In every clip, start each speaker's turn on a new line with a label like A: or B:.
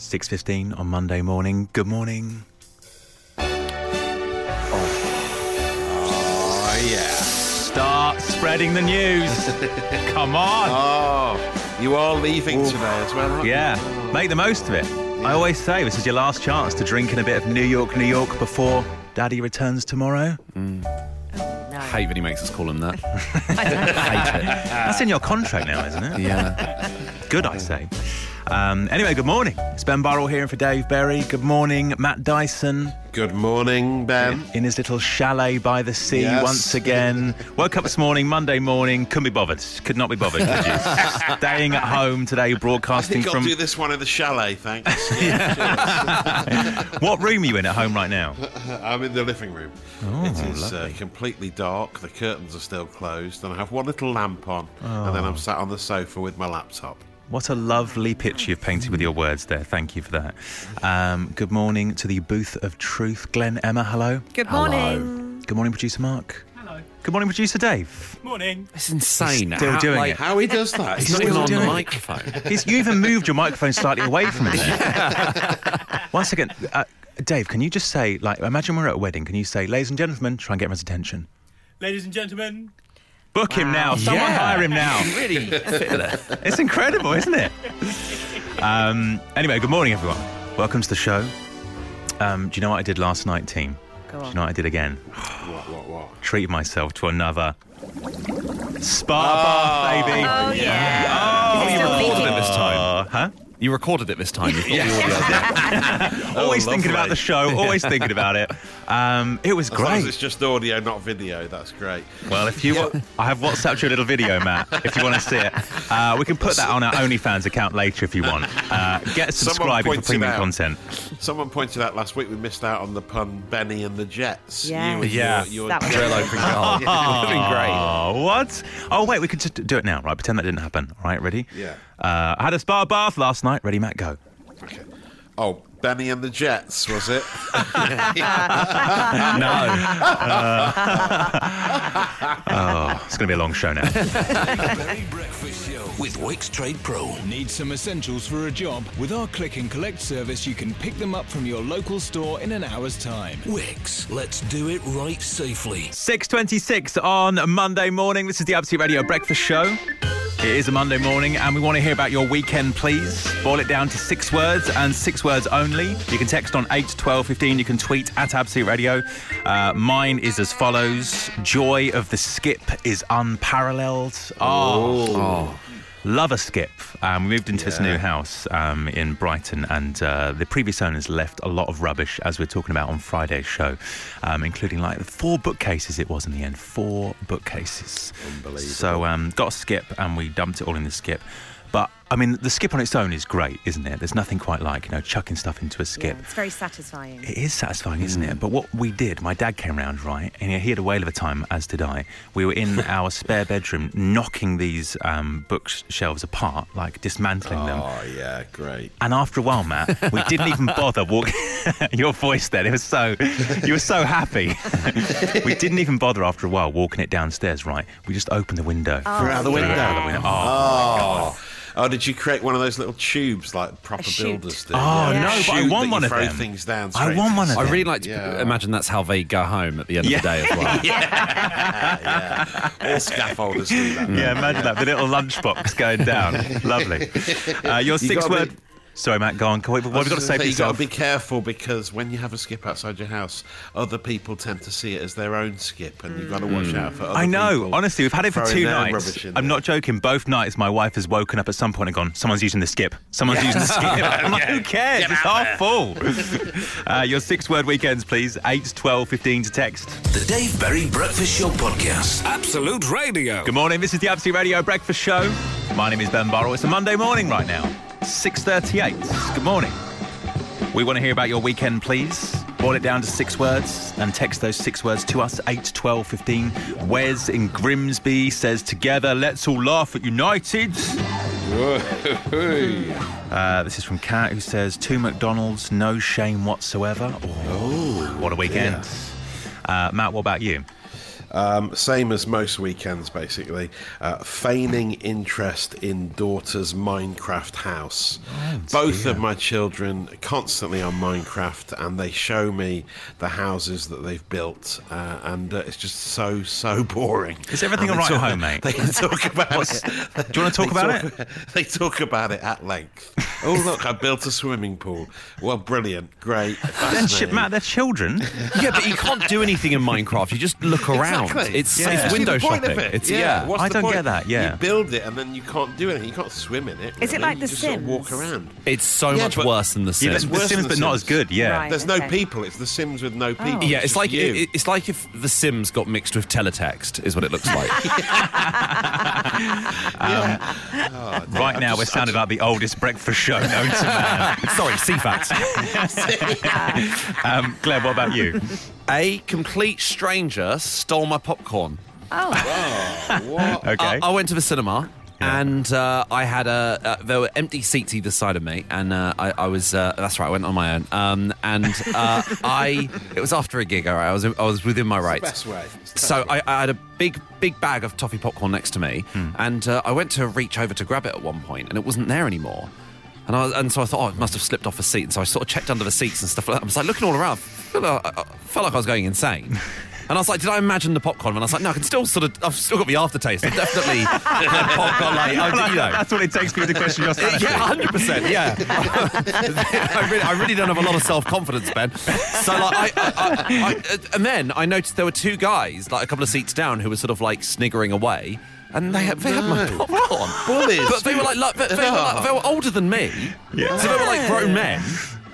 A: 6.15 on Monday morning. Good morning.
B: Oh, yeah.
A: Start spreading the news. Come on.
B: Oh, you are leaving today as well, aren't you?
A: Yeah, make the most of it. I always say this is your last chance to drink in a bit of New York, New York before Daddy returns tomorrow. Mm.
C: i hate when he makes us call him that.
A: That's in your contract now, isn't it?
C: yeah.
A: Good, I say. Um, anyway, good morning. It's Ben Burrell here for Dave Berry. Good morning, Matt Dyson
B: Good morning, Ben.
A: in his little chalet by the sea
B: Yes.
A: once again. Woke up this morning, Monday morning, couldn't be bothered. Could not be bothered? Staying at home today,
B: I
A: broadcasting
B: think I'll
A: from.
B: do this one in the chalet, thanks. Yeah,
A: What room are you in at home right now?
B: I'm in the living room.
A: Oh,
B: it is uh, completely dark. The curtains are still closed, and I have one little lamp on, and
A: Oh.
B: then I'm sat on the sofa with my laptop.
A: What a lovely picture you've painted with your words there. Thank you for that. Um, good morning to the booth of truth. Glenn, Emma, hello.
D: Good morning. Hello.
A: Good morning, producer Mark. Hello. Good morning, producer Dave.
E: Morning.
C: It's insane.
A: Still
C: How-
A: doing
C: like,
A: it.
B: How he does that?
C: He's
B: He's
C: not even
A: still
C: on the
A: doing it.
C: microphone.
A: He's, you even moved your microphone slightly away from it. there. One second. Uh, Dave, can you just say, like, imagine we're at a wedding. Can you say, ladies and gentlemen, try and get everyone's attention?
E: Ladies and gentlemen,
A: Book him now. Someone
C: Yeah.
A: hire him now.
C: really.
A: It's incredible, isn't it? Um, anyway, good morning, everyone. Welcome to the show. Um, do you know what I did last night, team?
D: Go
A: Do
D: on.
A: you know what I did again?
B: What, what, what?
A: Treated myself to another spa bath, baby.
D: Oh, yeah.
A: Oh,
D: Is it still
C: recorded
D: leaking?
C: it this time.
A: Huh?
C: You recorded it this time. You've got the audio.
A: always thinking about
B: lovely.
A: the show. Always thinking about it. Um, it was
B: As long as
A: great.
B: it's just audio, not video, that's great.
A: Well, if you, want, I have WhatsApped you a little video, Matt. If you want to see it, uh, we can put that on our OnlyFans account later if you want. Uh, get
B: Someone
A: subscribing for
B: pointed
A: premium
B: out-
A: content.
B: Someone pointed out last week we missed out on the pun Benny and the Jets.
D: Yeah.
B: You and
C: Yeah.
B: your, your
D: That was
C: Drill open goal. It would have been great.
A: Oh, what? Oh, wait, we could just do it now, right? Pretend that didn't happen. All right, ready?
B: Yeah.
A: Uh, I had a spa bath last night. Ready, Matt? Go.
B: Okay. Oh, Benny and the Jets, was it?
A: No. oh, it's going to be a long show now.
F: Berry Breakfast Show with Wickes Trade Pro.
G: Need some essentials for a job? With our click and collect service, you can pick them up from your local store in an hour's time.
F: Wickes, let's do it right safely.
A: 6.26 on Monday morning. This is the Absolute Radio Breakfast Show. It is a Monday morning, and we want to hear about your weekend, please. Boil it down to six words and six words only. You can text on 8 12 15. You can tweet at Absolute Radio. Uh, mine is as follows Joy of the skip is unparalleled. Oh. Love a skip. Um, we moved into this new house um, in Brighton, and uh, the previous owners left a lot of rubbish, as we are talking about on Friday's show, um, including like four bookcases. It was in the end, four bookcases. Unbelievable. So um, got a skip, and we dumped it all in the skip. But I mean, the skip on its own is great, isn't it? There's nothing quite like you know chucking stuff into a
D: Yeah,
A: skip.
D: it's very satisfying.
A: It is satisfying, isn't
B: Mm.
A: it? But what we did, my dad came round, right, and he had a whale of a time, as did I. We were in our spare bedroom knocking these um, bookshelves apart, like dismantling them.
B: Oh, yeah, great.
A: And after a while, Matt, we didn't even bother walking. Your voice then, it was so, you were so happy. we didn't even bother after a while walking it downstairs, right? We just opened the window.
D: Oh,
B: Threw out the window.
D: yeah.
A: Out the window. Oh,
B: Oh. Oh, did you create one of those little tubes like proper builders do?
A: Oh,
D: Yeah.
A: no, but I
B: Chute
A: want one of
B: throw
A: them.
B: things down.
A: I
B: straight
A: want one of them.
C: I really like to
B: Yeah.
C: imagine that's how they go home at the end
A: Yeah.
C: of the day as well. Yeah.
B: All scaffolders do that.
A: yeah, imagine that. The little lunchbox going down. Lovely. Uh, your six
B: gotta
A: word.
B: be-
A: Sorry, Matt, go on. What have we got to say for
B: you got
A: yourself?
B: to be careful because when you have a skip outside your house, other people tend to see it as their own skip, and you've got to watch out for. Other
A: I know.
B: people
A: Honestly, we've had it for two nights. I'm
B: there.
A: not joking. Both nights, my wife has woken up at some point and gone, "Someone's using the skip. Someone's using the skip." I'm like, "Who cares?
B: Get
A: it's
B: out
A: half full." uh, your six-word weekends, please. Eight, 12, 15 to text.
F: The Dave Berry Breakfast Show podcast.
G: Absolute Radio.
A: Good morning. This is the Absolute Radio Breakfast Show. My name is Ben Burrell. It's a Monday morning right now. 6:38. Good morning. We want to hear about your weekend, please. Boil it down to six words and text those six words to us, 8 12 15. Wes in Grimsby says, Together, let's all laugh at United. Uh, this is from Kat, who says, Two McDonald's, no shame whatsoever. Oh, what a weekend. Uh, Matt, what about you?
B: Um, same as most weekends, basically. Uh, feigning interest in daughter's Minecraft house. Both of my children constantly on Minecraft, and they show me the houses that they've built, uh, and uh, it's just so so boring.
A: Is everything all at home, mate?
B: They talk about it.
A: Do you wanna talk about
B: talk- They talk about it at length. Oh look, I built a swimming pool. Well, brilliant, great.
A: They're Matt, they're children.
C: Yeah, but you can't do anything in Minecraft. You just look around.
B: Exactly.
C: It's,
B: Yeah.
C: it's
B: See the
C: window
B: point of
C: shopping.
B: it?
C: It's yeah.
B: What's
A: I
B: the
A: don't
B: point?
A: get that, yeah.
B: You build it and then you can't do anything. You can't swim in it.
D: Is it
B: really.
D: like
B: you
D: The
B: just sort of walk around.
C: It's so
B: Yeah,
C: much worse than The
A: Yeah,
C: Sims.
A: the,
B: worse
A: the Sims,
B: than
A: but
B: The
A: not as good. Yeah.
D: Right.
B: There's no people. It's The Sims with no people.
C: yeah, it's
B: just
C: like it, it's like if The Sims got mixed with teletext, is what it looks like.
A: right now, we're sounding like the oldest breakfast show known to man.
C: Sorry, Ceefax.
A: Um, Claire, what about you?
C: A complete stranger stole my popcorn.
D: Oh,
B: what?
A: Okay.
C: I, I went to the cinema. And uh, I had a uh, there were empty seats either side of me, and uh, I, I was uh, that's right. I went on my own, um, and uh, I it was after a gig. All right, I was I was within my rights.
B: Best way.
C: So I, I had a big, big bag of toffee popcorn next to me, and uh, I went to reach over to grab it at one point, and it wasn't there anymore. And, I was, and so I thought, oh, it must have slipped off a seat. And so I sort of checked under the seats and stuff like that. I was like looking all around. I felt like I, I felt like I was going insane. And I was like, did I imagine the popcorn? And I was like, no, I can still sort of, I've still got the aftertaste. I've definitely had popcorn, like, oh, I, you know.
A: That's what it takes for you to question your sanity.
C: Yeah, hundred percent. Yeah, I, really, I really don't have a lot of self confidence, Ben. So like, I, I, I, uh, and then I noticed there were two guys, like a couple of seats down, who were sort of like sniggering away. And they had, they had my popcorn.
B: Bullies.
C: But they were like, like they, they were like they were older than me.
A: Yeah.
C: So they were like grown men.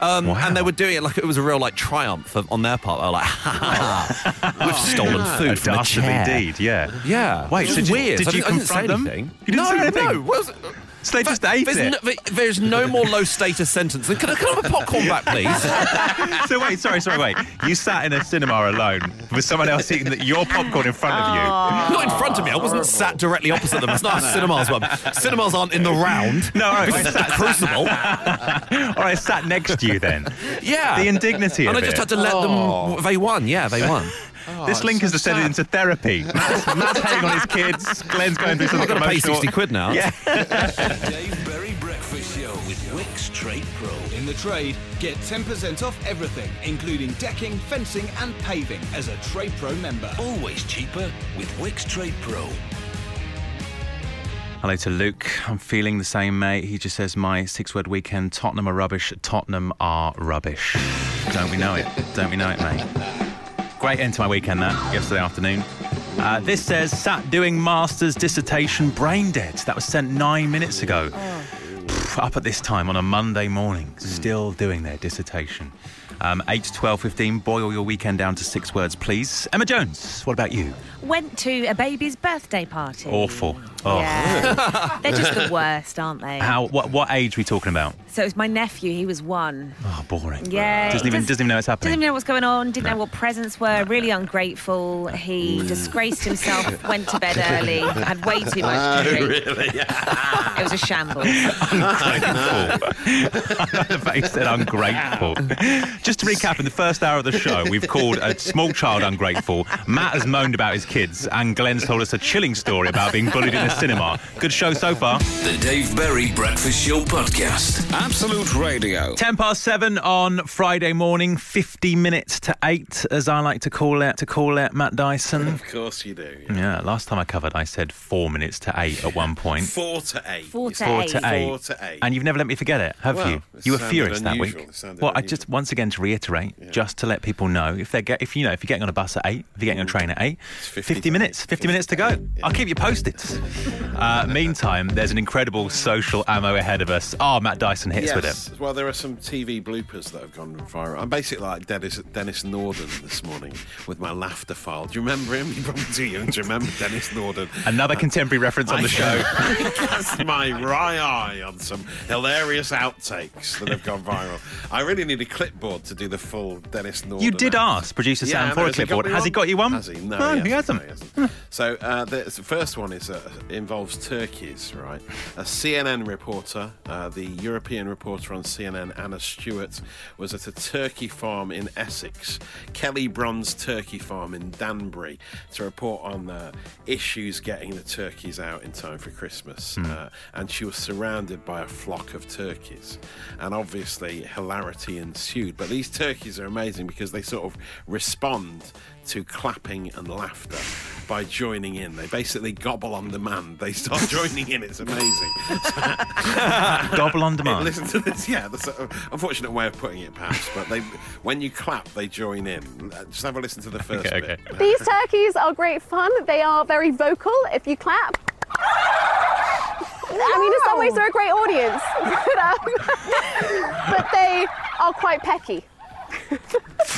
C: Um,
A: Wow.
C: And they were doing it like it was a real like triumph of, on their part. They were like, ha, ha, ha, we've stolen food
A: A
C: from a chair.
A: indeed, yeah.
C: Yeah.
A: Wait,
C: It
A: so did-
C: weird.
A: did
C: I
A: you
C: didn't- I didn't say
A: confront them?
C: anything.
A: You didn't
C: no,
A: say anything?
C: no. What was-
A: So they just ate
C: there's
A: it.
C: No, there's no more low status sentence. Can I, can I have a popcorn back, please?
A: so wait, sorry, sorry, wait. You sat in a cinema alone with someone else eating the, your popcorn in front of you.
C: Not in front of me. I wasn't sat directly opposite them. It's not a cinemas one. Cinemas aren't in the round.
A: No, all right.
C: This is the crucible.
A: All right, sat next to you then.
C: Yeah.
A: The indignity
C: And
A: of
C: I just
A: it.
C: had to let them. Oh. They won. Yeah, they won.
A: Oh, this link has descended into therapy. Matt's, Matt's paying on his kids. Glenn's going through something
C: I've
A: something
C: got to pay 60 quid now.
A: Yeah.
F: Dave Berry Breakfast Show with Wickes Trade Pro.
G: In the trade, get 10% off everything, including decking, fencing, and paving as a Trade Pro member.
F: Always cheaper with Wickes Trade Pro.
A: Hello to Luke. I'm feeling the same, mate. He just says, My six word weekend Tottenham are rubbish. Tottenham are rubbish. Don't we know it? Don't we know it, mate? Great end to my weekend, that, yesterday afternoon. Uh, this says, sat doing master's dissertation brain dead. That was sent nine minutes ago. Pff, Up at this time on a Monday morning, still doing their dissertation. Um, 8 to 12, 15, boil your weekend down to six words, please. Emma Jones, what about you?
D: went to a baby's birthday party.
A: Awful. Oh.
D: Yeah. They're just the worst, aren't they?
A: How? What? What age are we talking about?
D: So it was my nephew. He was one.
A: Oh, boring.
D: Yeah,
A: Doesn't
D: he
A: even
D: does-
A: doesn't even know what's happening.
D: Doesn't even know what's going on. Didn't know what presents were. Really ungrateful. He mm. disgraced himself. Went to bed early. Had way too much oh, to drink. Really? it was a shambles.
A: ungrateful. the face said ungrateful. Just to recap, in the first hour of the show, we've called a small child ungrateful. Matt has moaned about his kids, and Glenn's told us a chilling story about being bullied in a cinema. Good show so far.
F: The Dave Berry Breakfast Show podcast. Ah.
G: Absolute Radio.
A: 10 past 7 on Friday morning, 50 minutes to 8, as I like to call it, to call it, Matt Dyson.
B: Of course you do. yeah.
A: Yeah, last time I covered, I said 4 minutes to 8 at one point.
B: Four to eight.
D: Four to
A: Four
D: eight.
A: to eight.
B: Four to eight.
A: And you've never let me forget it, have
B: Well,
A: you? You were
B: sounded
A: furious that week.
B: It sounded
A: Well, I just once again to reiterate, just to let people know, if they're get, if you know, if you're getting on a bus at eight, if you're getting on a train at eight,
B: 50
A: 50, minutes, 50,
B: 50
A: minutes to go. I'll keep you posted. Uh, meantime, there's an incredible social ammo ahead of us. Oh, Matt Dyson hits with it.
B: Well, there are some TV bloopers that have gone viral. I'm basically like Denis, Denis Norden this morning with my laughter file. Do you remember him? You're probably too young to remember Denis Norden.
A: Another contemporary reference on the show.
B: Cast my right eye on some hilarious outtakes that have gone viral. I really need a clipboard to do the full Denis Norden.
A: You did ask producer Sam
B: I know.
A: for a
B: Has he got
A: clipboard. Has he got you one?
B: Has he? No,
A: No,
B: he
A: he
B: hasn't. No, he hasn't. so uh, the, the first one is uh, involves turkeys, right? A CNN reporter, uh, the European reporter on CNN, Anna Stewart, was at a turkey farm in Essex, Kelly Bronze Turkey Farm in Danbury, to report on the issues getting the turkeys out in time for Christmas. Uh, and she was surrounded by a flock of turkeys, and obviously hilarity ensued. But these turkeys are amazing because they sort of respond to clapping and laughter by joining in. They basically gobble on demand. They start joining in. It's amazing.
A: Gobble on demand.
B: Listen to this. Yeah, that's an unfortunate way of putting it, perhaps. But they, when you clap, they join in. Uh, Just have a listen to the first
A: Okay,
B: bit.
A: okay.
H: These turkeys are great fun. They are very vocal if you clap. I mean, in some ways, they're a great audience, but, um, but they are quite pecky.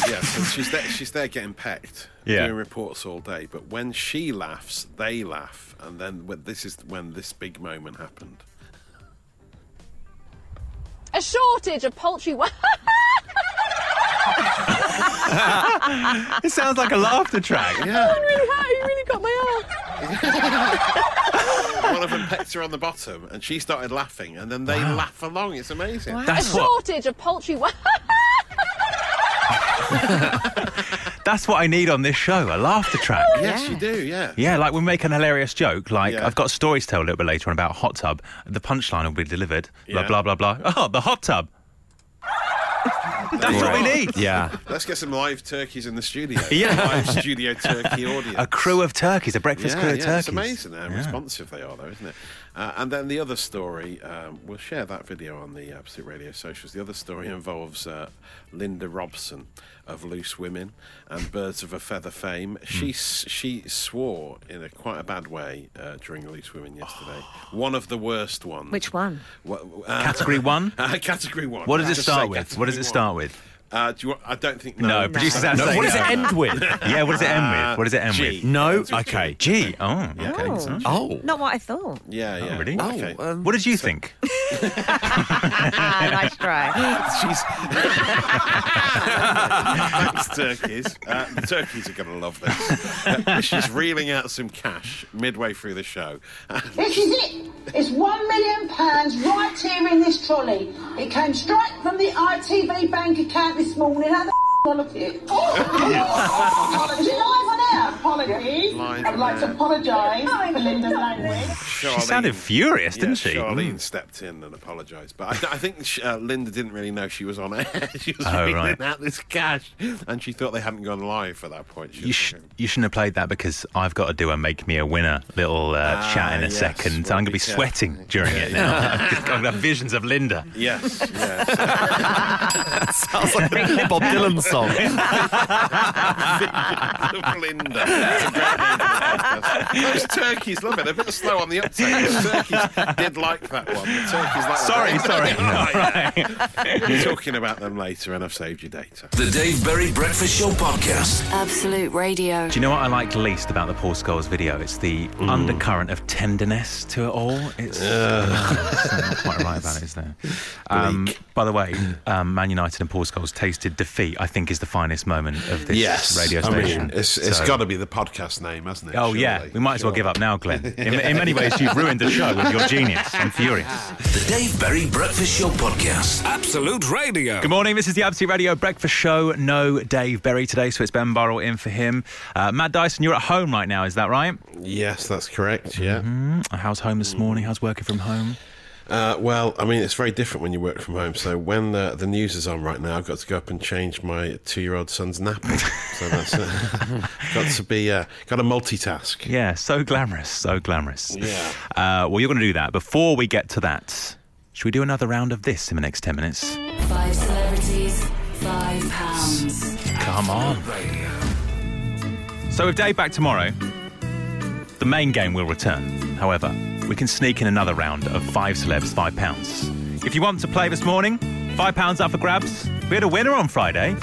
B: Yeah, so she's there, she's there getting pecked,
A: Yeah.
B: doing reports all day. But when she laughs, they laugh, and then when, this is when this big moment happened.
H: A shortage of poultry.
A: It sounds like a laughter track.
B: Yeah,
H: really hurt. You really got my arm.
B: one of them pecked her on the bottom, and she started laughing, and then they laugh along. It's amazing.
A: That's
H: a
A: what.
H: shortage of poultry.
A: That's what I need on this show. A laughter track.
B: Yes, you do. Yeah.
A: Yeah, like we make an hilarious joke. Like
B: Yeah.
A: I've got stories to tell a little bit later on about a hot tub. The punchline will be delivered. Blah
B: Yeah.
A: blah blah blah. Oh, the hot tub. That's what we need.
C: Yeah.
B: Let's get some live turkeys in the studio.
A: Yeah.
B: live studio turkey audience.
A: A crew of turkeys, a breakfast
B: yeah,
A: crew of
B: yeah,
A: turkeys.
B: It's amazing how responsive they are, though, isn't it? Uh, and then the other story, um, we'll share that video on the Absolute Radio socials. The other story involves uh, Linda Robson of Loose Women and Birds of a Feather fame. She she swore in a quite a bad way uh, during Loose Women yesterday. one of the worst ones.
D: Which one?
B: What, uh,
A: Category one.
B: uh, category one.
A: What does it start with? What does it start
B: one.
A: with?
B: Uh, do you want, I don't think.
A: No,
B: No,
A: producers
D: No.
A: have
C: No, what does it end with?
A: Yeah, what does it end with? What does it end
B: G.
A: with?
C: No. Okay.
A: G. Oh, okay.
D: Oh.
C: Oh.
D: Not what I thought.
B: Yeah, yeah.
A: really?
B: Okay.
C: Oh, um,
A: What did you think?
D: Ah, nice try.
B: Thanks, turkeys. Uh, the turkeys are going to love this. Uh, she's reeling out some cash midway through the show.
I: This is it. It's one million pounds right here in this trolley. It came straight from the ITV bank account this morning. How the f- I look at it? Is it live on air? Apologies.
B: Live
I: I'd like
B: air.
I: to apologise for Linda's language.
A: She sounded furious,
B: yeah,
A: didn't she?
B: Charlene
A: Mm.
B: stepped in and apologised, but I, I think sh- uh, Linda didn't really know she was on air. she was
A: Oh,
B: reeling
A: right.
B: out this cash, and she thought they hadn't gone live at that point.
A: You,
B: was
A: sh-
B: thinking,
A: you shouldn't have played that because I've got to do a make me a winner little uh,
B: Ah,
A: chat in a
B: yes.
A: second.
B: Well,
A: I'm going to
B: be
A: be
B: careful.
A: sweating during it now. I'm just going to have visions of Linda.
B: Yes, yes.
C: Sounds like a Bob Dylan song.
B: Linda. That's a great name for the podcast. Those turkeys love it. They're a bit slow on the uptake. The turkeys did like that one. The turkeys like
A: Sorry,
B: that.
A: sorry.
B: Right. We'll be talking about them later, and I've saved your data.
F: The Dave Berry Breakfast Show Podcast.
J: Absolute Radio.
A: Do you know what I liked least about the Paul Scholes video? It's the undercurrent of tenderness to it all. It's, no, it's not quite right about it, is there? Um, by the way, um, Man United and Paul Scholes tasted defeat. I think is the finest moment of this radio
B: I
A: station.
B: mean, it's, it's
A: So-
B: got to be the podcast name, hasn't it?
A: Oh yeah, we might as well
B: Surely.
A: give up now, Glenn. In, in many ways, you've ruined the show with your genius. I'm furious.
F: The Dave Berry Breakfast Show Podcast.
G: Absolute Radio.
A: Good morning. This is the Absolute Radio Breakfast Show. No Dave Berry today, so it's Ben Burrell in for him. Uh, Matt Dyson, you're at home right now, is that right?
B: Yes, that's correct. Yeah.
A: How's home this morning? How's working from home?
B: Uh, well, I mean, it's very different when you work from home. So when the, the news is on right now, I've got to go up and change my two-year-old son's nappy. so that's uh, got to be uh, got to multitask.
A: Yeah, so glamorous, so glamorous.
B: Yeah.
A: Uh, well, you're going to do that. Before we get to that, should we do another round of this in the next 10 minutes?
J: Five celebrities, five pounds.
A: Come on. So with Dave back tomorrow, the main game will return. However, we can sneak in another round of five celebs, five pounds. If you want to play this morning, five pounds up for grabs. We had a winner on Friday.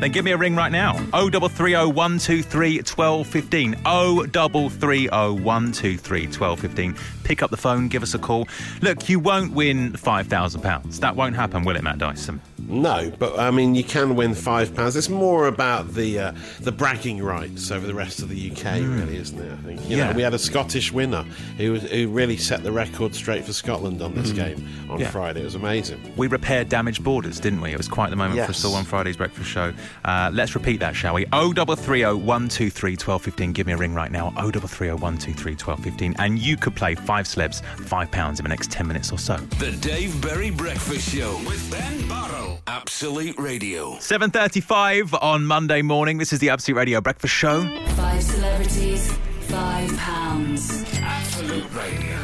A: Then give me a ring right now. 0330 123 1215. 0330 123 1215. Pick up the phone, give us a call. Look, you won't win £5,000. That won't happen, will it, Matt Dyson?
B: No, but I mean, you can win five pounds. It's more about the uh, the bragging rights over the rest of the UK, really, isn't it? I think. You.
A: Yeah.
B: know, we had a Scottish winner who was, who really set the record straight for Scotland on this game on.
A: Yeah.
B: Friday. It was amazing.
A: We repaired damaged borders, didn't we? It was quite the moment for us
B: Yes.
A: all on Friday's breakfast show. Uh, let's repeat that, shall we? 0330 123 1215. Give me a ring right now. 0330 123 1215. And you could play five celebs, five pounds in the next 10 minutes or so.
F: The Dave Berry Breakfast Show with Ben Burrell. Absolute Radio.
A: 7.35 on Monday morning. This is the Absolute Radio Breakfast Show.
J: Five celebrities, five pounds.
F: Absolute Radio.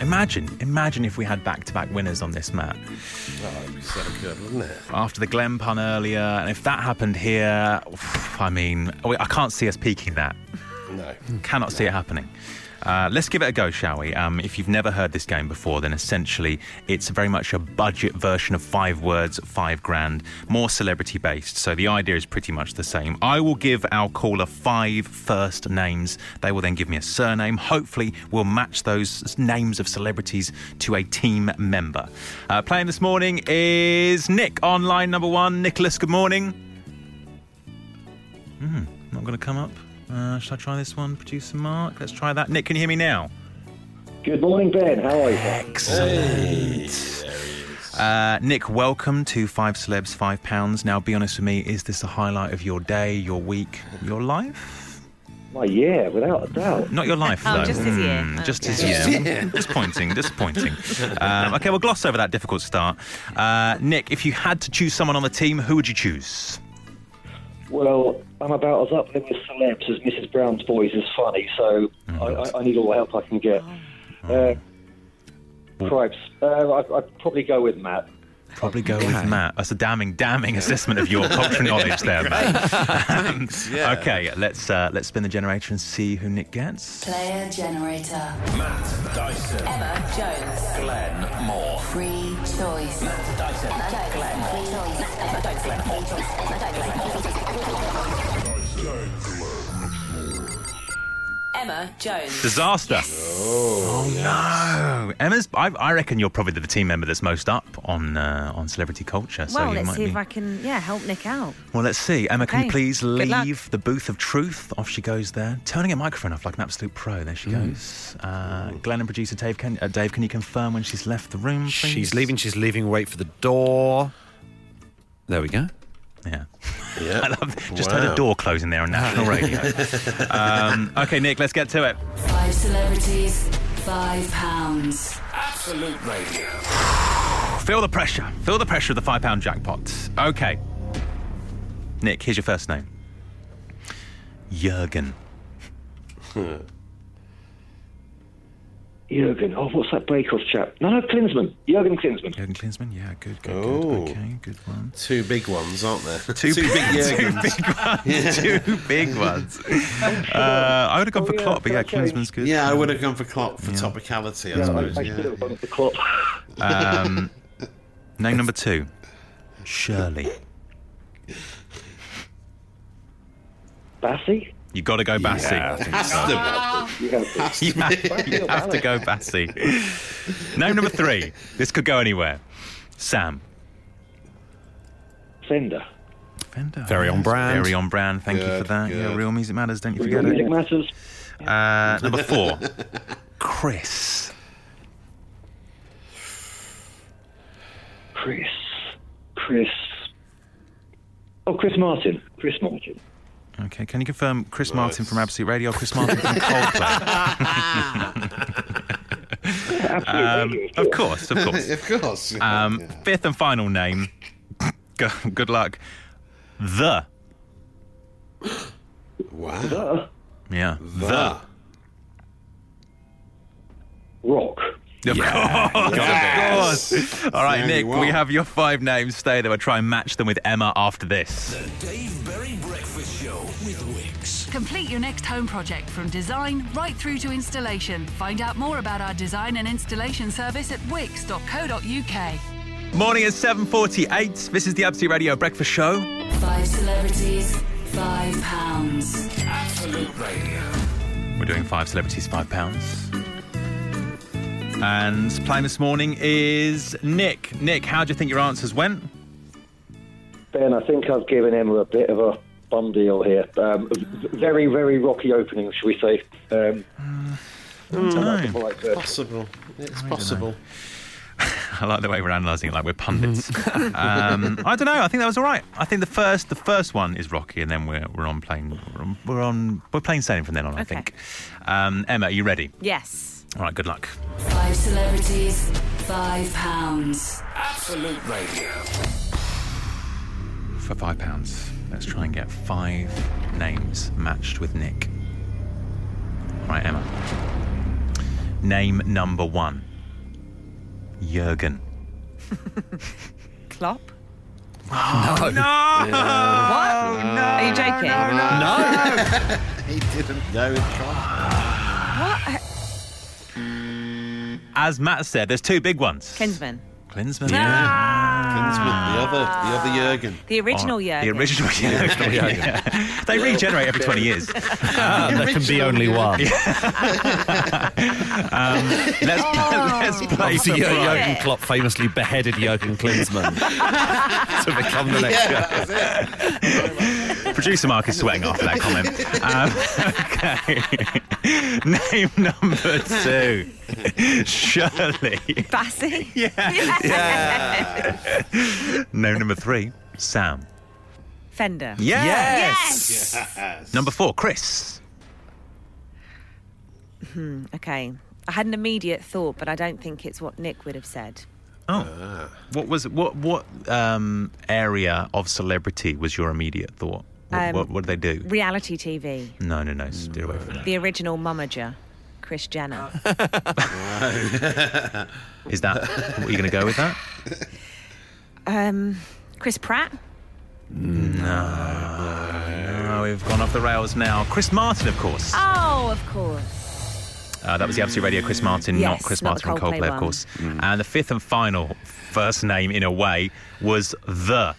A: Imagine, imagine if we had back-to-back winners on this, Matt.
B: Oh, it'd be so good, wouldn't it?
A: After the Glenn pun earlier, and if that happened here, I mean, I can't see us peaking that.
B: No.
A: Cannot see it happening. Uh, let's give it a go, shall we? Um, if you've never heard this game before, then essentially it's very much a budget version of five words, five grand, more celebrity based. So the idea is pretty much the same. I will give our caller five first names. They will then give me a surname. Hopefully, we'll match those names of celebrities to a team member. Uh, playing this morning is Nick on line number one. Nicholas, good morning. Hmm, not going to come up. Uh, should I try this one, producer Mark? Let's try that. Nick, can you hear me now?
K: Good morning, Ben. How are you?
A: Excellent. Uh, Nick, welcome to Five Celebs, Five Pounds. Now, be honest with me, is this a highlight of your day, your week, your life?
K: Well, yeah, without a doubt.
A: Not your life,
D: Oh,
A: though.
D: just his year.
A: Hmm, just
D: Okay.
A: his year. disappointing, disappointing. Um, okay, we'll gloss over that difficult start. Uh, Nick, if you had to choose someone on the team, who would you choose?
K: Well, I'm about as up there with celebs as Mrs. Brown's voice is funny, so I, I, I need all the help I can get. Uh, Cripes. Uh, I, I'd probably go with Matt.
A: Probably go with Matt. That's a damning, damning assessment of your cultural knowledge there, Matt. Um,
B: yeah.
A: Okay, let's uh, let's spin the generator and see who Nick gets.
J: Player generator.
F: Matt Dyson.
J: Emma Jones.
F: Glenn Moore.
J: Free choice.
F: Matt Dyson.
J: Emma Jones.
A: Disaster. Oh, no, Emma's. I, I reckon you're probably the team member that's most up on uh, on celebrity culture. So
D: well,
A: you
D: let's
A: might
D: see
A: be.
D: if I can, yeah, help Nick out.
A: Well, let's see. Emma, can you
D: Okay,
A: please
D: good luck.
A: leave the booth of truth? Off she goes there, turning a microphone off like an absolute pro. There she
C: Mm.
A: goes. Uh, Glenn and producer Dave, can uh, Dave, can you confirm when she's left the room? Please?
C: She's leaving. She's leaving. Wait for the door. There we go.
A: Yeah.
B: Yeah.
A: I love. Just heard a door closing there on national radio. um, okay, Nick, let's get to it.
J: Five celebrities, five pounds.
F: Absolute Radio.
A: Feel the pressure. Feel the pressure of the five pound jackpot. Okay. Nick, here's your first name. Jurgen.
K: Jurgen. Oh, what's that Bake Off chap? No, no, Klinsmann. Jurgen Klinsmann.
A: Jurgen Klinsmann. Yeah, good, good,
B: Oh.
A: good. Okay, good one.
B: Two big ones, aren't there?
A: Two, big, two big ones. Two big ones. Uh, I would have gone
K: Oh,
A: for
K: yeah,
A: Klopp, but yeah,
K: fair change.
A: Good.
B: Yeah, I would have gone for Klopp for
A: Yeah.
B: topicality, I
K: Yeah,
B: suppose.
K: I
B: yeah.
K: should have gone for Klopp.
A: Um, name number two. Shirley.
K: Bassey?
A: You got to go Bassey.
K: You have to.
A: You have, you have to go Bassey. Name number three. This could go anywhere. Sam.
K: Fender.
A: Fender.
C: Very on brand.
A: Very on brand. Thank you for that. Yeah, real music matters. Don't you
K: Real
A: forget
K: music
A: it.
K: Music matters.
A: Uh, number four. Chris.
K: Chris. Chris. Oh, Chris Martin. Chris Martin.
A: Okay, can you confirm Chris Martin from Absolute Radio, Chris Martin from Coldplay? Um, of course, of course.
B: of course.
A: Um,
B: Yeah.
A: Fifth and final name. Good luck. The.
B: Wow.
K: Uh,
A: Yeah.
B: The.
K: rock.
A: Of course, of course. All right, Nick,
B: well.
A: we have your five names. Stay there. We'll try and match them with Emma after this.
L: Complete your next home project from design right through to installation. Find out more about our design and installation service at wickes.co.uk.
A: Morning is 7.48. This is the Absolute Radio Breakfast Show.
J: Five celebrities, five pounds.
F: Absolute Radio.
A: We're doing five celebrities, five pounds. And playing this morning is Nick. Nick, how do you think your answers went?
K: Ben, I think I've given him a bit of a bum deal here. Um, very, very rocky opening, shall we say? Um,
A: don't know.
B: Possible. It's possible.
A: I like the way we're analysing it like we're pundits. um, I don't know. I think that was all right. I think the first the first one is rocky, and then we're we're on plain we're on we're, on, we're plain sailing from then on. I think. Um, Emma, are you ready?
D: Yes.
A: All right. Good luck.
J: Five celebrities, five pounds.
F: Absolute Radio.
A: For five pounds, let's try and get five names matched with Nick. All right, Emma. Name number one. Jurgen.
D: Klopp.
C: No.
D: What? Are you joking?
C: No.
B: he didn't know it.
D: What?
A: As Matt said, there's two big ones.
D: Klinsmann.
A: Klinsmann.
B: Ah! Klinsmann, the other, the other Jurgen.
D: The original
A: Oh,
D: Jurgen.
A: The original Jurgen. yeah. They regenerate every 20 years.
C: there can be only one.
A: Um, let's, let's play
C: Obviously,
A: for
C: Jur- Jurgen Klopp famously beheaded Jurgen Klinsmann to become the next guy.
A: Producer Mark is sweating after that comment. Um, okay. Name number two. Shirley.
D: Bassey.
A: Yeah. Name number three. Sam.
D: Fender.
A: Yes. Yes. Number four. Chris.
D: Hmm, okay. I had an immediate thought, but I don't think it's what Nick would have said.
A: Oh. What was what what um, area of celebrity was your immediate thought? What,
D: Um,
A: what, what did they do?
D: Reality TV.
A: No, no, no. Steer away from that.
D: The original momager, Chris Jenner.
A: Is that what you're going to go with that?
D: um, Chris Pratt.
A: No, we've gone off the rails now. Chris Martin, of course.
D: Oh, of course.
A: Uh, that was the Absolute Radio Chris Martin, not Chris
D: not
A: Martin
D: the
A: from
D: Coldplay
A: Coldplay, of
D: one.
A: course. And the fifth and final first name, in a way, was The.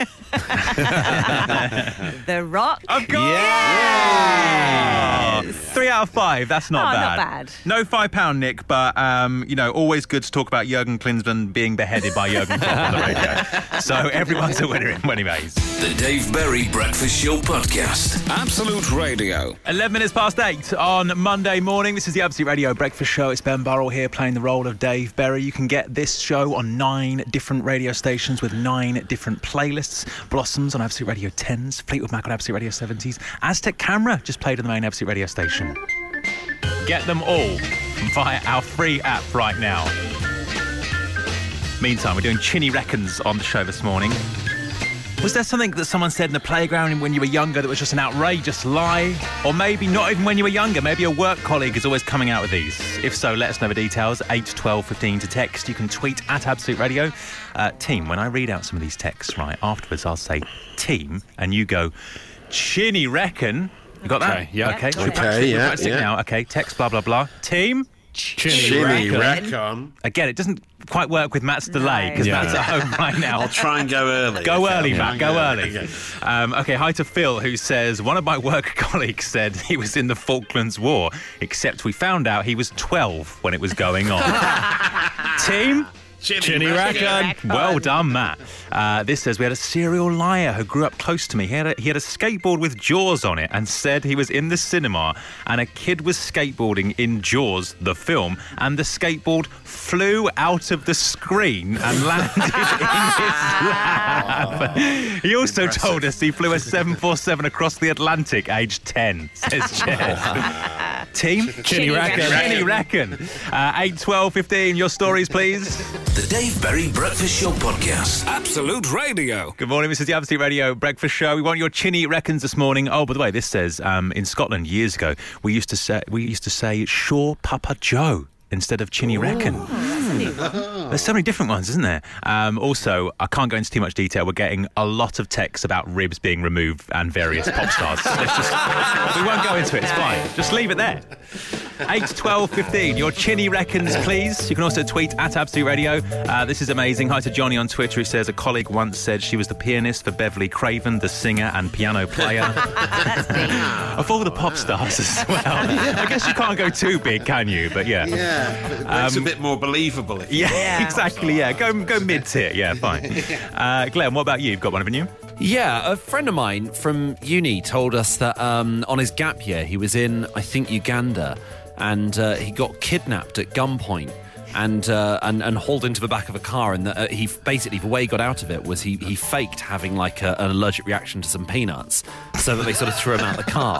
D: The Rock.
A: Of course! Yeah! Three out of five. That's not
D: Oh,
A: bad.
D: not bad.
A: No five pound, Nick, but um, you know, always good to talk about Jurgen Klinsmann being beheaded by Jurgen Klopp on the radio. So everyone's a winner in many ways.
F: The Dave Berry Breakfast Show Podcast. Absolute Radio.
A: 11 minutes past 8 on Monday morning. This is the Absolute Radio Breakfast Show. It's Ben Burrell here playing the role of Dave Berry. You can get this show on nine different radio stations with nine different playlists. Blossoms on Absolute Radio 10s, Fleetwood Mac on Absolute Radio 70s, Aztec Camera just played on the main Absolute Radio station. Get them all via our free app right now. Meantime, we're doing Chinny Reckons on the show this morning. Was there something that someone said in the playground when you were younger that was just an outrageous lie? Or maybe not even when you were younger, maybe a work colleague is always coming out with these. If so, let us know the details. 8 12 15 to text. You can tweet at Absolute Radio. Uh, team, when I read out some of these texts, right, afterwards I'll say team, and you go, Chinny reckon. You got that?
C: Okay, yeah.
A: Okay, should we
B: Okay,
A: practice it? We'll
B: yeah, yeah.
A: now. Okay, text, blah, blah, blah. Team.
B: Chinny Reckon.
A: Again, it doesn't quite work with Matt's delay because
C: Yeah.
A: Matt's at home right now.
B: I'll try and go early.
A: Go early, Matt. Go
B: and
A: early.
B: Okay.
A: Um, okay, hi to Phil, who says one of my work colleagues said he was in the Falklands War, except we found out he was 12 when it was going on. Team.
C: Chinny Reckon.
A: Well done, Matt. Uh, this says we had a serial liar who grew up close to me. He had, a, he had a skateboard with Jaws on it and said he was in the cinema and a kid was skateboarding in Jaws, the film, and the skateboard flew out of the screen and landed in his lap. He also told us he flew a 747 across the Atlantic, aged 10, says Jed. Team?
C: Chinny Reckon.
A: Chinny Reckon. Uh, 8, 12, 15, your stories, please.
F: The Dave Berry Breakfast Show Podcast. Absolute Radio.
A: Good morning, this is the Absolute Radio Breakfast Show. We want your chinny reckons this morning. Oh, by the way, this says um, in Scotland years ago we used to say we used to say Sure Papa Joe instead of chinny reckon. There's so many different ones, isn't there? Um, also, I can't go into too much detail. We're getting a lot of texts about ribs being removed and various pop stars. Let's just, we won't go into it. It's fine. Just leave it there. 8, 12, 15. Your chinny reckons, please. You can also tweet at Absolute Radio. Uh, this is amazing. Hi to Johnny on Twitter who says a colleague once said she was the pianist for Beverly Craven, the singer and piano player. of all the pop stars as well. I guess you can't go too big, can you? But yeah.
B: Yeah, but it makes
A: Um,
B: a bit more believable. If
A: Yeah, exactly. Yeah, go go mid tier. Yeah, fine. Uh, Glenn, what about you? You've got one, haven't you?
C: Yeah, a friend of mine from uni told us that um, on his gap year he was in, I think, Uganda, and uh, he got kidnapped at gunpoint. And, uh, and and hauled into the back of a car, and the, uh, he basically the way he got out of it was he he faked having like a, an allergic reaction to some peanuts, so that they sort of threw him out the car,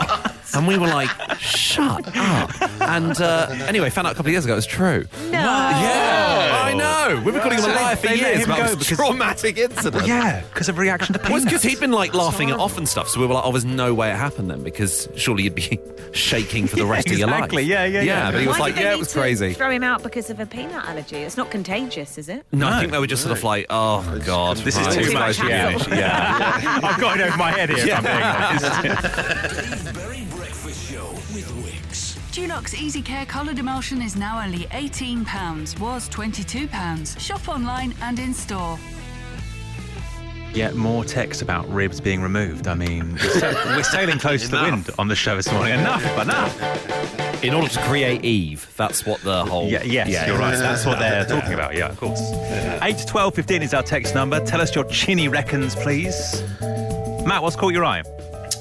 C: and we were like, "Shut up!" And uh, anyway, found out a couple of years ago it was true.
D: No.
C: Yeah, I know. We've been calling him a liar for
A: they let
C: years
A: him
C: about
A: go
C: this
A: because-
C: traumatic incident.
A: Yeah, because of reaction to
C: Well, it's because
A: peanuts.
C: he'd been like laughing it off and stuff, so we were like, "Oh, there's no way it happened then," because surely you'd be shaking for the
A: Yeah,
C: rest of your life.
A: exactly. Yeah, yeah, yeah.
C: but he was
D: Why
C: like,
D: did they
C: "Yeah,
D: need
C: it was
D: to
C: crazy."
D: Throw him out because of a peanut allergy. It's not contagious, is it?
C: No, I think they were just sort of like, "Oh God,
A: This is
C: right,
A: too
C: this
A: much.
C: guy's
A: Yeah, yeah. I've got it over my head here. If I'm being honest.
F: Dave Berry Breakfast Show with Wickes.
L: Dulux Easy Care coloured emulsion is now only £18, was £22. Shop online and in store.
A: Yet more text about ribs being removed. I mean, we're, sa- we're sailing close to the wind on the show this morning. Enough, enough.
C: In order to create Eve, that's what the whole.
A: Yeah, yes,
C: Yeah,
A: you're right. That's what they're talking about. Yeah, of course. 8 to 12 15 is our text number. Tell us your chinny reckons, please. Matt, what's caught your eye?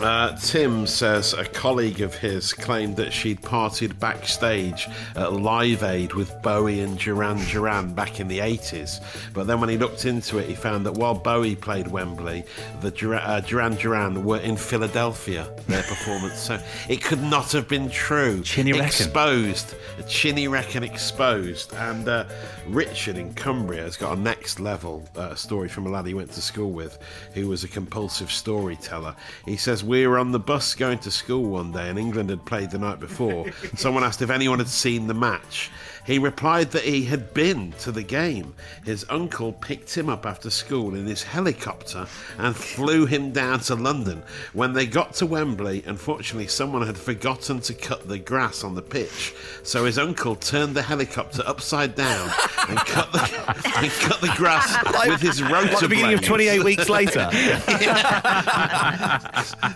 B: Uh, Tim says a colleague of his claimed that she'd partied backstage at Live Aid with Bowie and Duran Duran back in the 80s. But then when he looked into it, he found that while Bowie played Wembley, the Dura- uh, Duran Duran were in Philadelphia, their performance. So it could not have been true.
A: Chinny reckon.
B: Exposed. Chinny reckon exposed. And uh, Richard in Cumbria has got a next level uh, story from a lad he went to school with who was a compulsive storyteller. He says, We were on the bus going to school one day and England had played the night before. Someone asked if anyone had seen the match. He replied that he had been to the game. His uncle picked him up after school in his helicopter and flew him down to London. When they got to Wembley, unfortunately, someone had forgotten to cut the grass on the pitch. So his uncle turned the helicopter upside down and cut the, and cut the grass with his rotor
C: Like the beginning of 28 weeks later.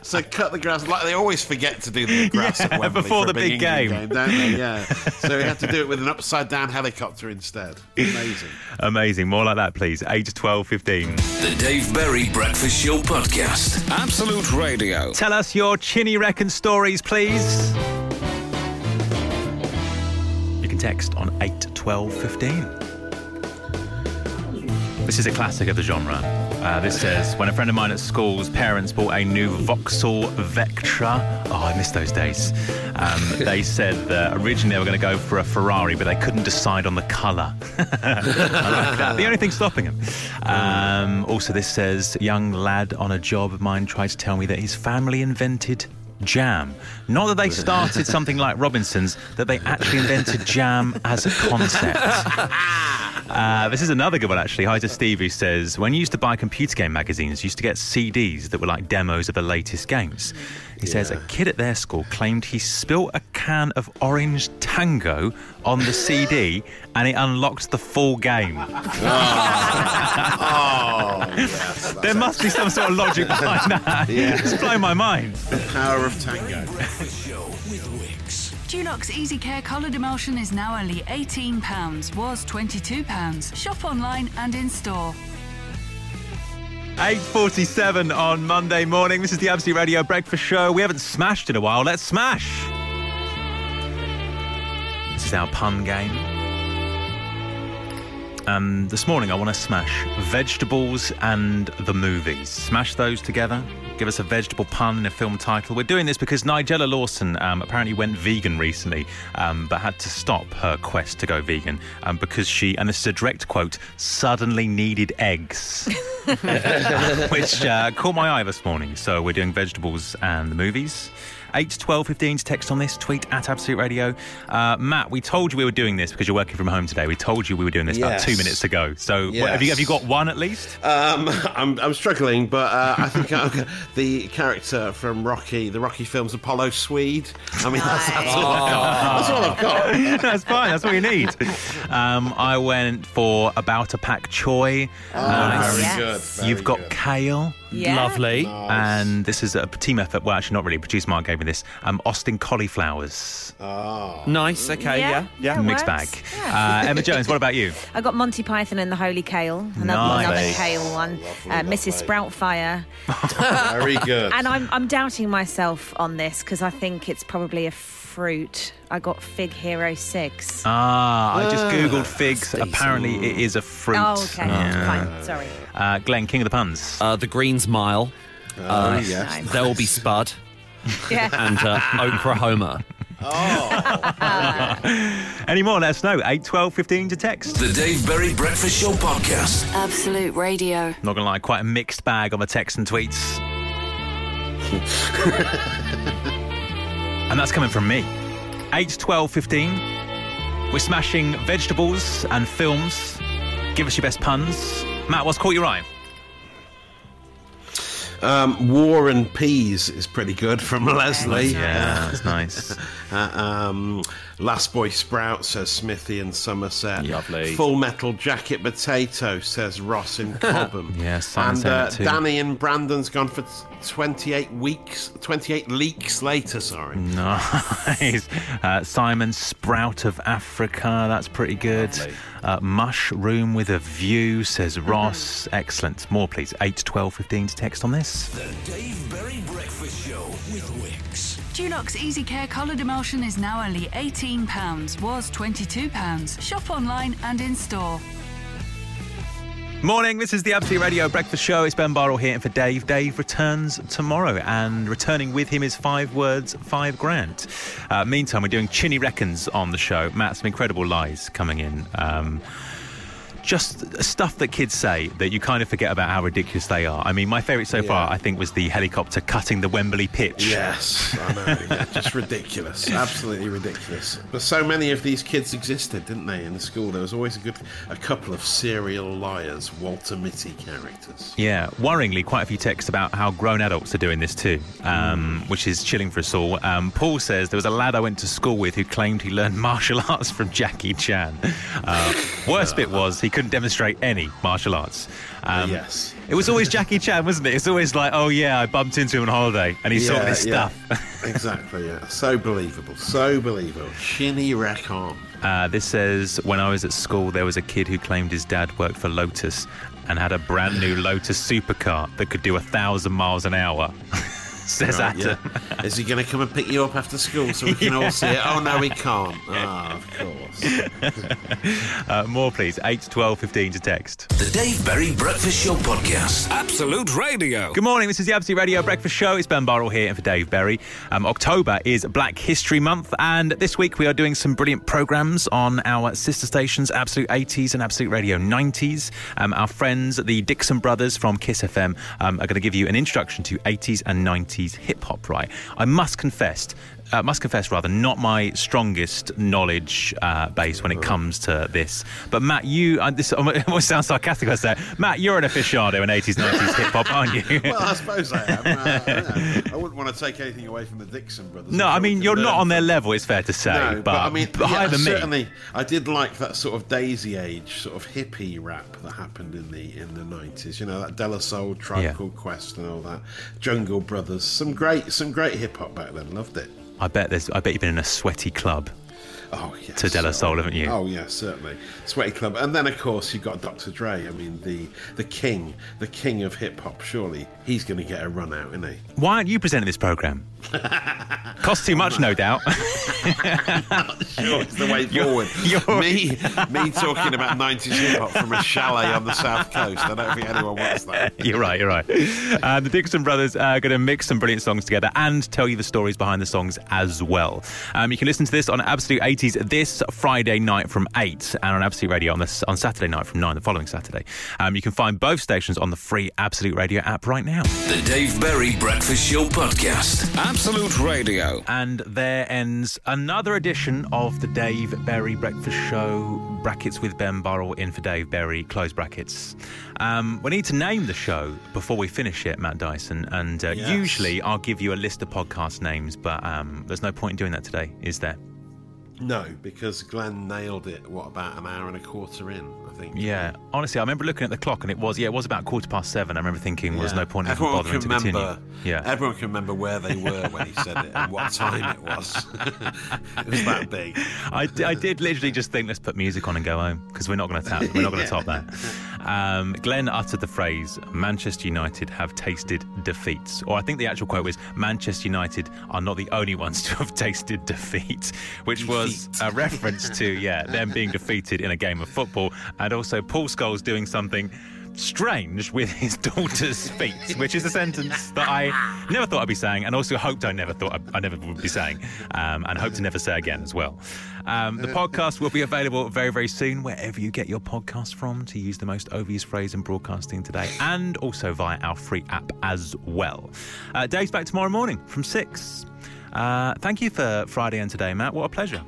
B: so cut the grass like they always forget to do the grass
A: Yeah,
B: at Wembley
A: before
B: for
A: the big
B: England
A: game.
B: don't they? Yeah. so he had to do it with an upside down helicopter instead. Amazing.
A: Amazing. More like that, please. 8 to 12 15.
F: The Dave Berry Breakfast Show podcast. Absolute Radio.
A: Tell us your chinny reckon stories, please. You can text on 8 12 15. This is a classic of the genre. Uh, this says, when a friend of mine at school's parents bought a new Vauxhall Vectra. Oh, I miss those days. Um, they said that originally they were going to go for a Ferrari, but they couldn't decide on the colour. Like. The only thing stopping them. Um, also, this says, young lad on a job of mine tried to tell me that his family invented jam. Not that they started something like Robinson's, that they actually invented jam as a concept. Uh, this is another good one, actually. Hi to Steve, who says, When you used to buy computer game magazines, you used to get CDs that were like demos of the latest games. He says, A kid at their school claimed he spilt a can of orange tango on the CD and it unlocked the full game.
B: Oh, yes.
A: There must be some sort of logic behind that.
B: Yeah.
A: It's blown my mind.
B: The power of tango.
L: Dulux Easy Care coloured emulsion is now only £18, was £22. Shop online and in store.
A: 8.47 on Monday morning. This is the Absolute Radio Breakfast Show. We haven't smashed in a while. Let's smash. This is our pun game. Um, this morning, I want to smash vegetables and the movies. Smash those together. Give us a vegetable pun in a film title. We're doing this because Nigella Lawson um, apparently went vegan recently, um, but had to stop her quest to go vegan um, because she, and this is a direct quote, suddenly needed eggs, which uh, caught my eye this morning. So we're doing vegetables and the movies. 8 to 12 15 to text on this, tweet at Absolute Radio. Uh, Matt, we told you we were doing this because you're working from home today. We told you we were doing this about two minutes ago. So what, have, you, have you got one at least?
B: Um, I'm, I'm struggling, but uh, I think I, the character from Rocky, the Rocky films, Apollo Swede. I mean, that's, that's all I've got. That's all I've got.
A: That's fine. That's all you need. Um, I went for about a pack choy.
B: Oh, very good, very
A: You've got
B: good.
A: kale.
D: Yeah.
C: Lovely.
A: And this is a team effort. Well, actually, not really. Producer Mark gave me this. Um, Austin cauliflowers.
B: Oh.
C: Nice. Okay.
D: Yeah,
C: Yeah. Yeah.
D: yeah.
A: Mixed
D: works.
A: bag.
D: Yeah.
A: Uh, Emma Jones, what about you?
D: I got Monty Python and the Holy Kale, another,
A: Nice.
D: another kale one. uh, Mrs. Sproutfire.
B: Very good.
D: And I'm, I'm doubting myself on this because I think it's probably a fruit. I got Fig Hero 6.
A: Ah, I just
B: Ah,
A: googled figs. Apparently, it is a fruit.
D: Oh, okay. Fine. Sorry.
A: Uh, Glenn, king of the puns.
C: Uh, the Greens Mile.
B: Oh, yes.
C: There will be Spud
D: Yeah.
C: and uh, Oklahoma.
A: Any more? Let us know. 8, 12, 15 to text.
F: The Dave Berry Breakfast Show Podcast.
J: Absolute Radio.
A: Not gonna lie, quite a mixed bag on the text and tweets. And that's coming from me. 8, 12, 15. We're smashing vegetables and films. Give us your best puns. Matt, what's caught your eye?
B: Um, War and Peas is pretty good from Leslie.
A: Yeah, that's nice.
B: Uh, um, Last Boy Sprout says Smithy in Somerset.
C: Lovely.
B: Full Metal Jacket Potato says Ross in Cobham.
A: Yeah,
B: and uh,
A: too.
B: Danny and Brandon's gone for t- 28 weeks, 28 leaks later. Sorry.
A: Nice. Uh, Simon Sprout of Africa. That's pretty good. Uh, mushroom with a view, says Ross. Excellent. More, please. 8, 12, 15 to text on this.
F: The Dave Berry Breakfast Show with Wickes.
L: Dulux Easy Care coloured emulsion is now only £18, was £22. Shop online and in store.
A: Morning, this is the Absolute Radio Breakfast Show. It's Ben Burrell here and for Dave. Dave returns tomorrow, and returning with him is five words, five Grant. Uh, meantime, we're doing Chinny Reckons on the show. Matt, some incredible lies coming in. Um, just stuff that kids say that you kind of forget about how ridiculous they are. I mean, my favourite so far, I think, was the helicopter cutting the Wembley pitch.
B: Yes, I know. yeah, just ridiculous, absolutely ridiculous. But so many of these kids existed, didn't they? In the school, there was always a good, a couple of serial liars, Walter Mitty characters.
A: Yeah, worryingly, quite a few texts about how grown adults are doing this too, um, which is chilling for us all. Um, Paul says there was a lad I went to school with who claimed he learned martial arts from Jackie Chan. Uh, worst bit was he couldn't demonstrate any martial arts. Um,
B: yes.
A: It was always Jackie Chan, wasn't it? It's always like, oh yeah, I bumped into him on holiday and he saw this
B: yeah.
A: stuff.
B: exactly, yeah. So believable, so believable. Chinny Reckon.
A: Uh, this says when I was at school, there was a kid who claimed his dad worked for Lotus and had a brand new Lotus supercar that could do a thousand miles an hour. says
B: Right,
A: Adam.
B: yeah. Is he going to come and pick you up after school so we can all see it? Oh, no, he can't. Ah, of course.
A: Uh, more, please. 8, 12, 15 to text.
F: The Dave Berry Breakfast Show Podcast. Absolute Radio.
A: Good morning. This is the Absolute Radio Breakfast Show. It's Ben Burrell here and for Dave Berry. Um, October is Black History Month, and this week we are doing some brilliant programs on our sister stations, Absolute 80s and Absolute Radio 90s. Um, our friends, the Dixon Brothers from Kiss FM, um, are going to give you an introduction to 80s and 90s hip hop. Right? I must confess. Uh, must confess, rather, not my strongest knowledge uh, base when it comes to this. But Matt, you, uh, this almost sounds sarcastic. I say, Matt, you're an aficionado in 80s, 90s hip hop, aren't you?
B: well, I suppose I am. Uh. I wouldn't want to take anything away from the Dixon brothers.
A: No, I mean you're
B: learn
A: not on their level. It's fair to say,
B: No,
A: but,
B: I mean,
A: but higher
B: yeah,
A: than me.
B: certainly, I did like that sort of Daisy Age sort of hippie rap that happened in the in the nineties. You know, that De La Soul, Tribe
A: Yeah.
B: Called Quest, and all that. Jungle Brothers, some great some great hip hop back then. Loved it.
A: I bet there's. I bet you've been in a sweaty club.
B: Oh yes,
A: To De La Soul, haven't you?
B: Oh yeah, certainly. Sweaty Club, and then of course you've got Dr. Dre. I mean, the the king, the king of hip hop. Surely he's going to get a run out, isn't he?
A: Why aren't you presenting this program? Costs too much, no doubt.
B: Sure, it's the way forward. me, me talking about 90s hip hop from a chalet on the south coast. I don't think anyone wants that.
A: you're right. You're right. Uh, the Dixon Brothers are going to mix some brilliant songs together and tell you the stories behind the songs as well. Um, you can listen to this on Absolute 80s this Friday night from eight, and on Absolute Radio on this on Saturday night from nine, the following Saturday. Um, you can find both stations on the free Absolute Radio app right now.
F: The Dave Berry Breakfast Show Podcast. Absolute Radio.
A: And there ends another edition of the Dave Berry Breakfast Show. Brackets with Ben Burrell in for Dave Berry, close brackets. Um, we need to name the show before we finish it, Matt Dyson. And uh,
B: Yes.
A: usually I'll give you a list of podcast names, but um, there's no point in doing that today, is there?
B: No, because Glenn nailed it. What about an hour and a quarter in? I think.
A: Yeah, honestly, I remember looking at the clock and it was yeah, it was about quarter past seven. I remember thinking, well, there's no point in bothering to continue. Yeah,
B: Everyone can remember where they were when he said it and what time it was. it was that big.
A: I, d- I did literally just think let's put music on and go home because we're not going to tap, we're not going to top that. Um, Glenn uttered the phrase "Manchester United have tasted defeats," or I think the actual quote was "Manchester United are not the only ones to have tasted defeat," which was a reference to yeah them being defeated in a game of football, and also Paul Scholes doing something. Strange with his daughter's feet, which is a sentence that I never thought I'd be saying, and also hoped I never thought I, I never would be saying, um, and hope to never say again as well. Um, the podcast will be available very, very soon, wherever you get your podcast from, to use the most obvious phrase in broadcasting today, and also via our free app as well. Uh, Dave's back tomorrow morning from six. Uh, thank you for Friday and today, Matt. What a pleasure.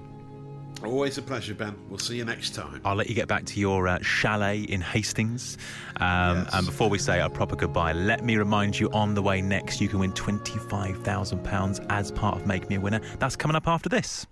B: Always a pleasure, Ben. We'll see you next time.
A: I'll let you get back to your uh, chalet in Hastings. Um, And before we say our proper goodbye, let me remind you on the way next, you can win £25,000 as part of Make Me a Winner. That's coming up after this.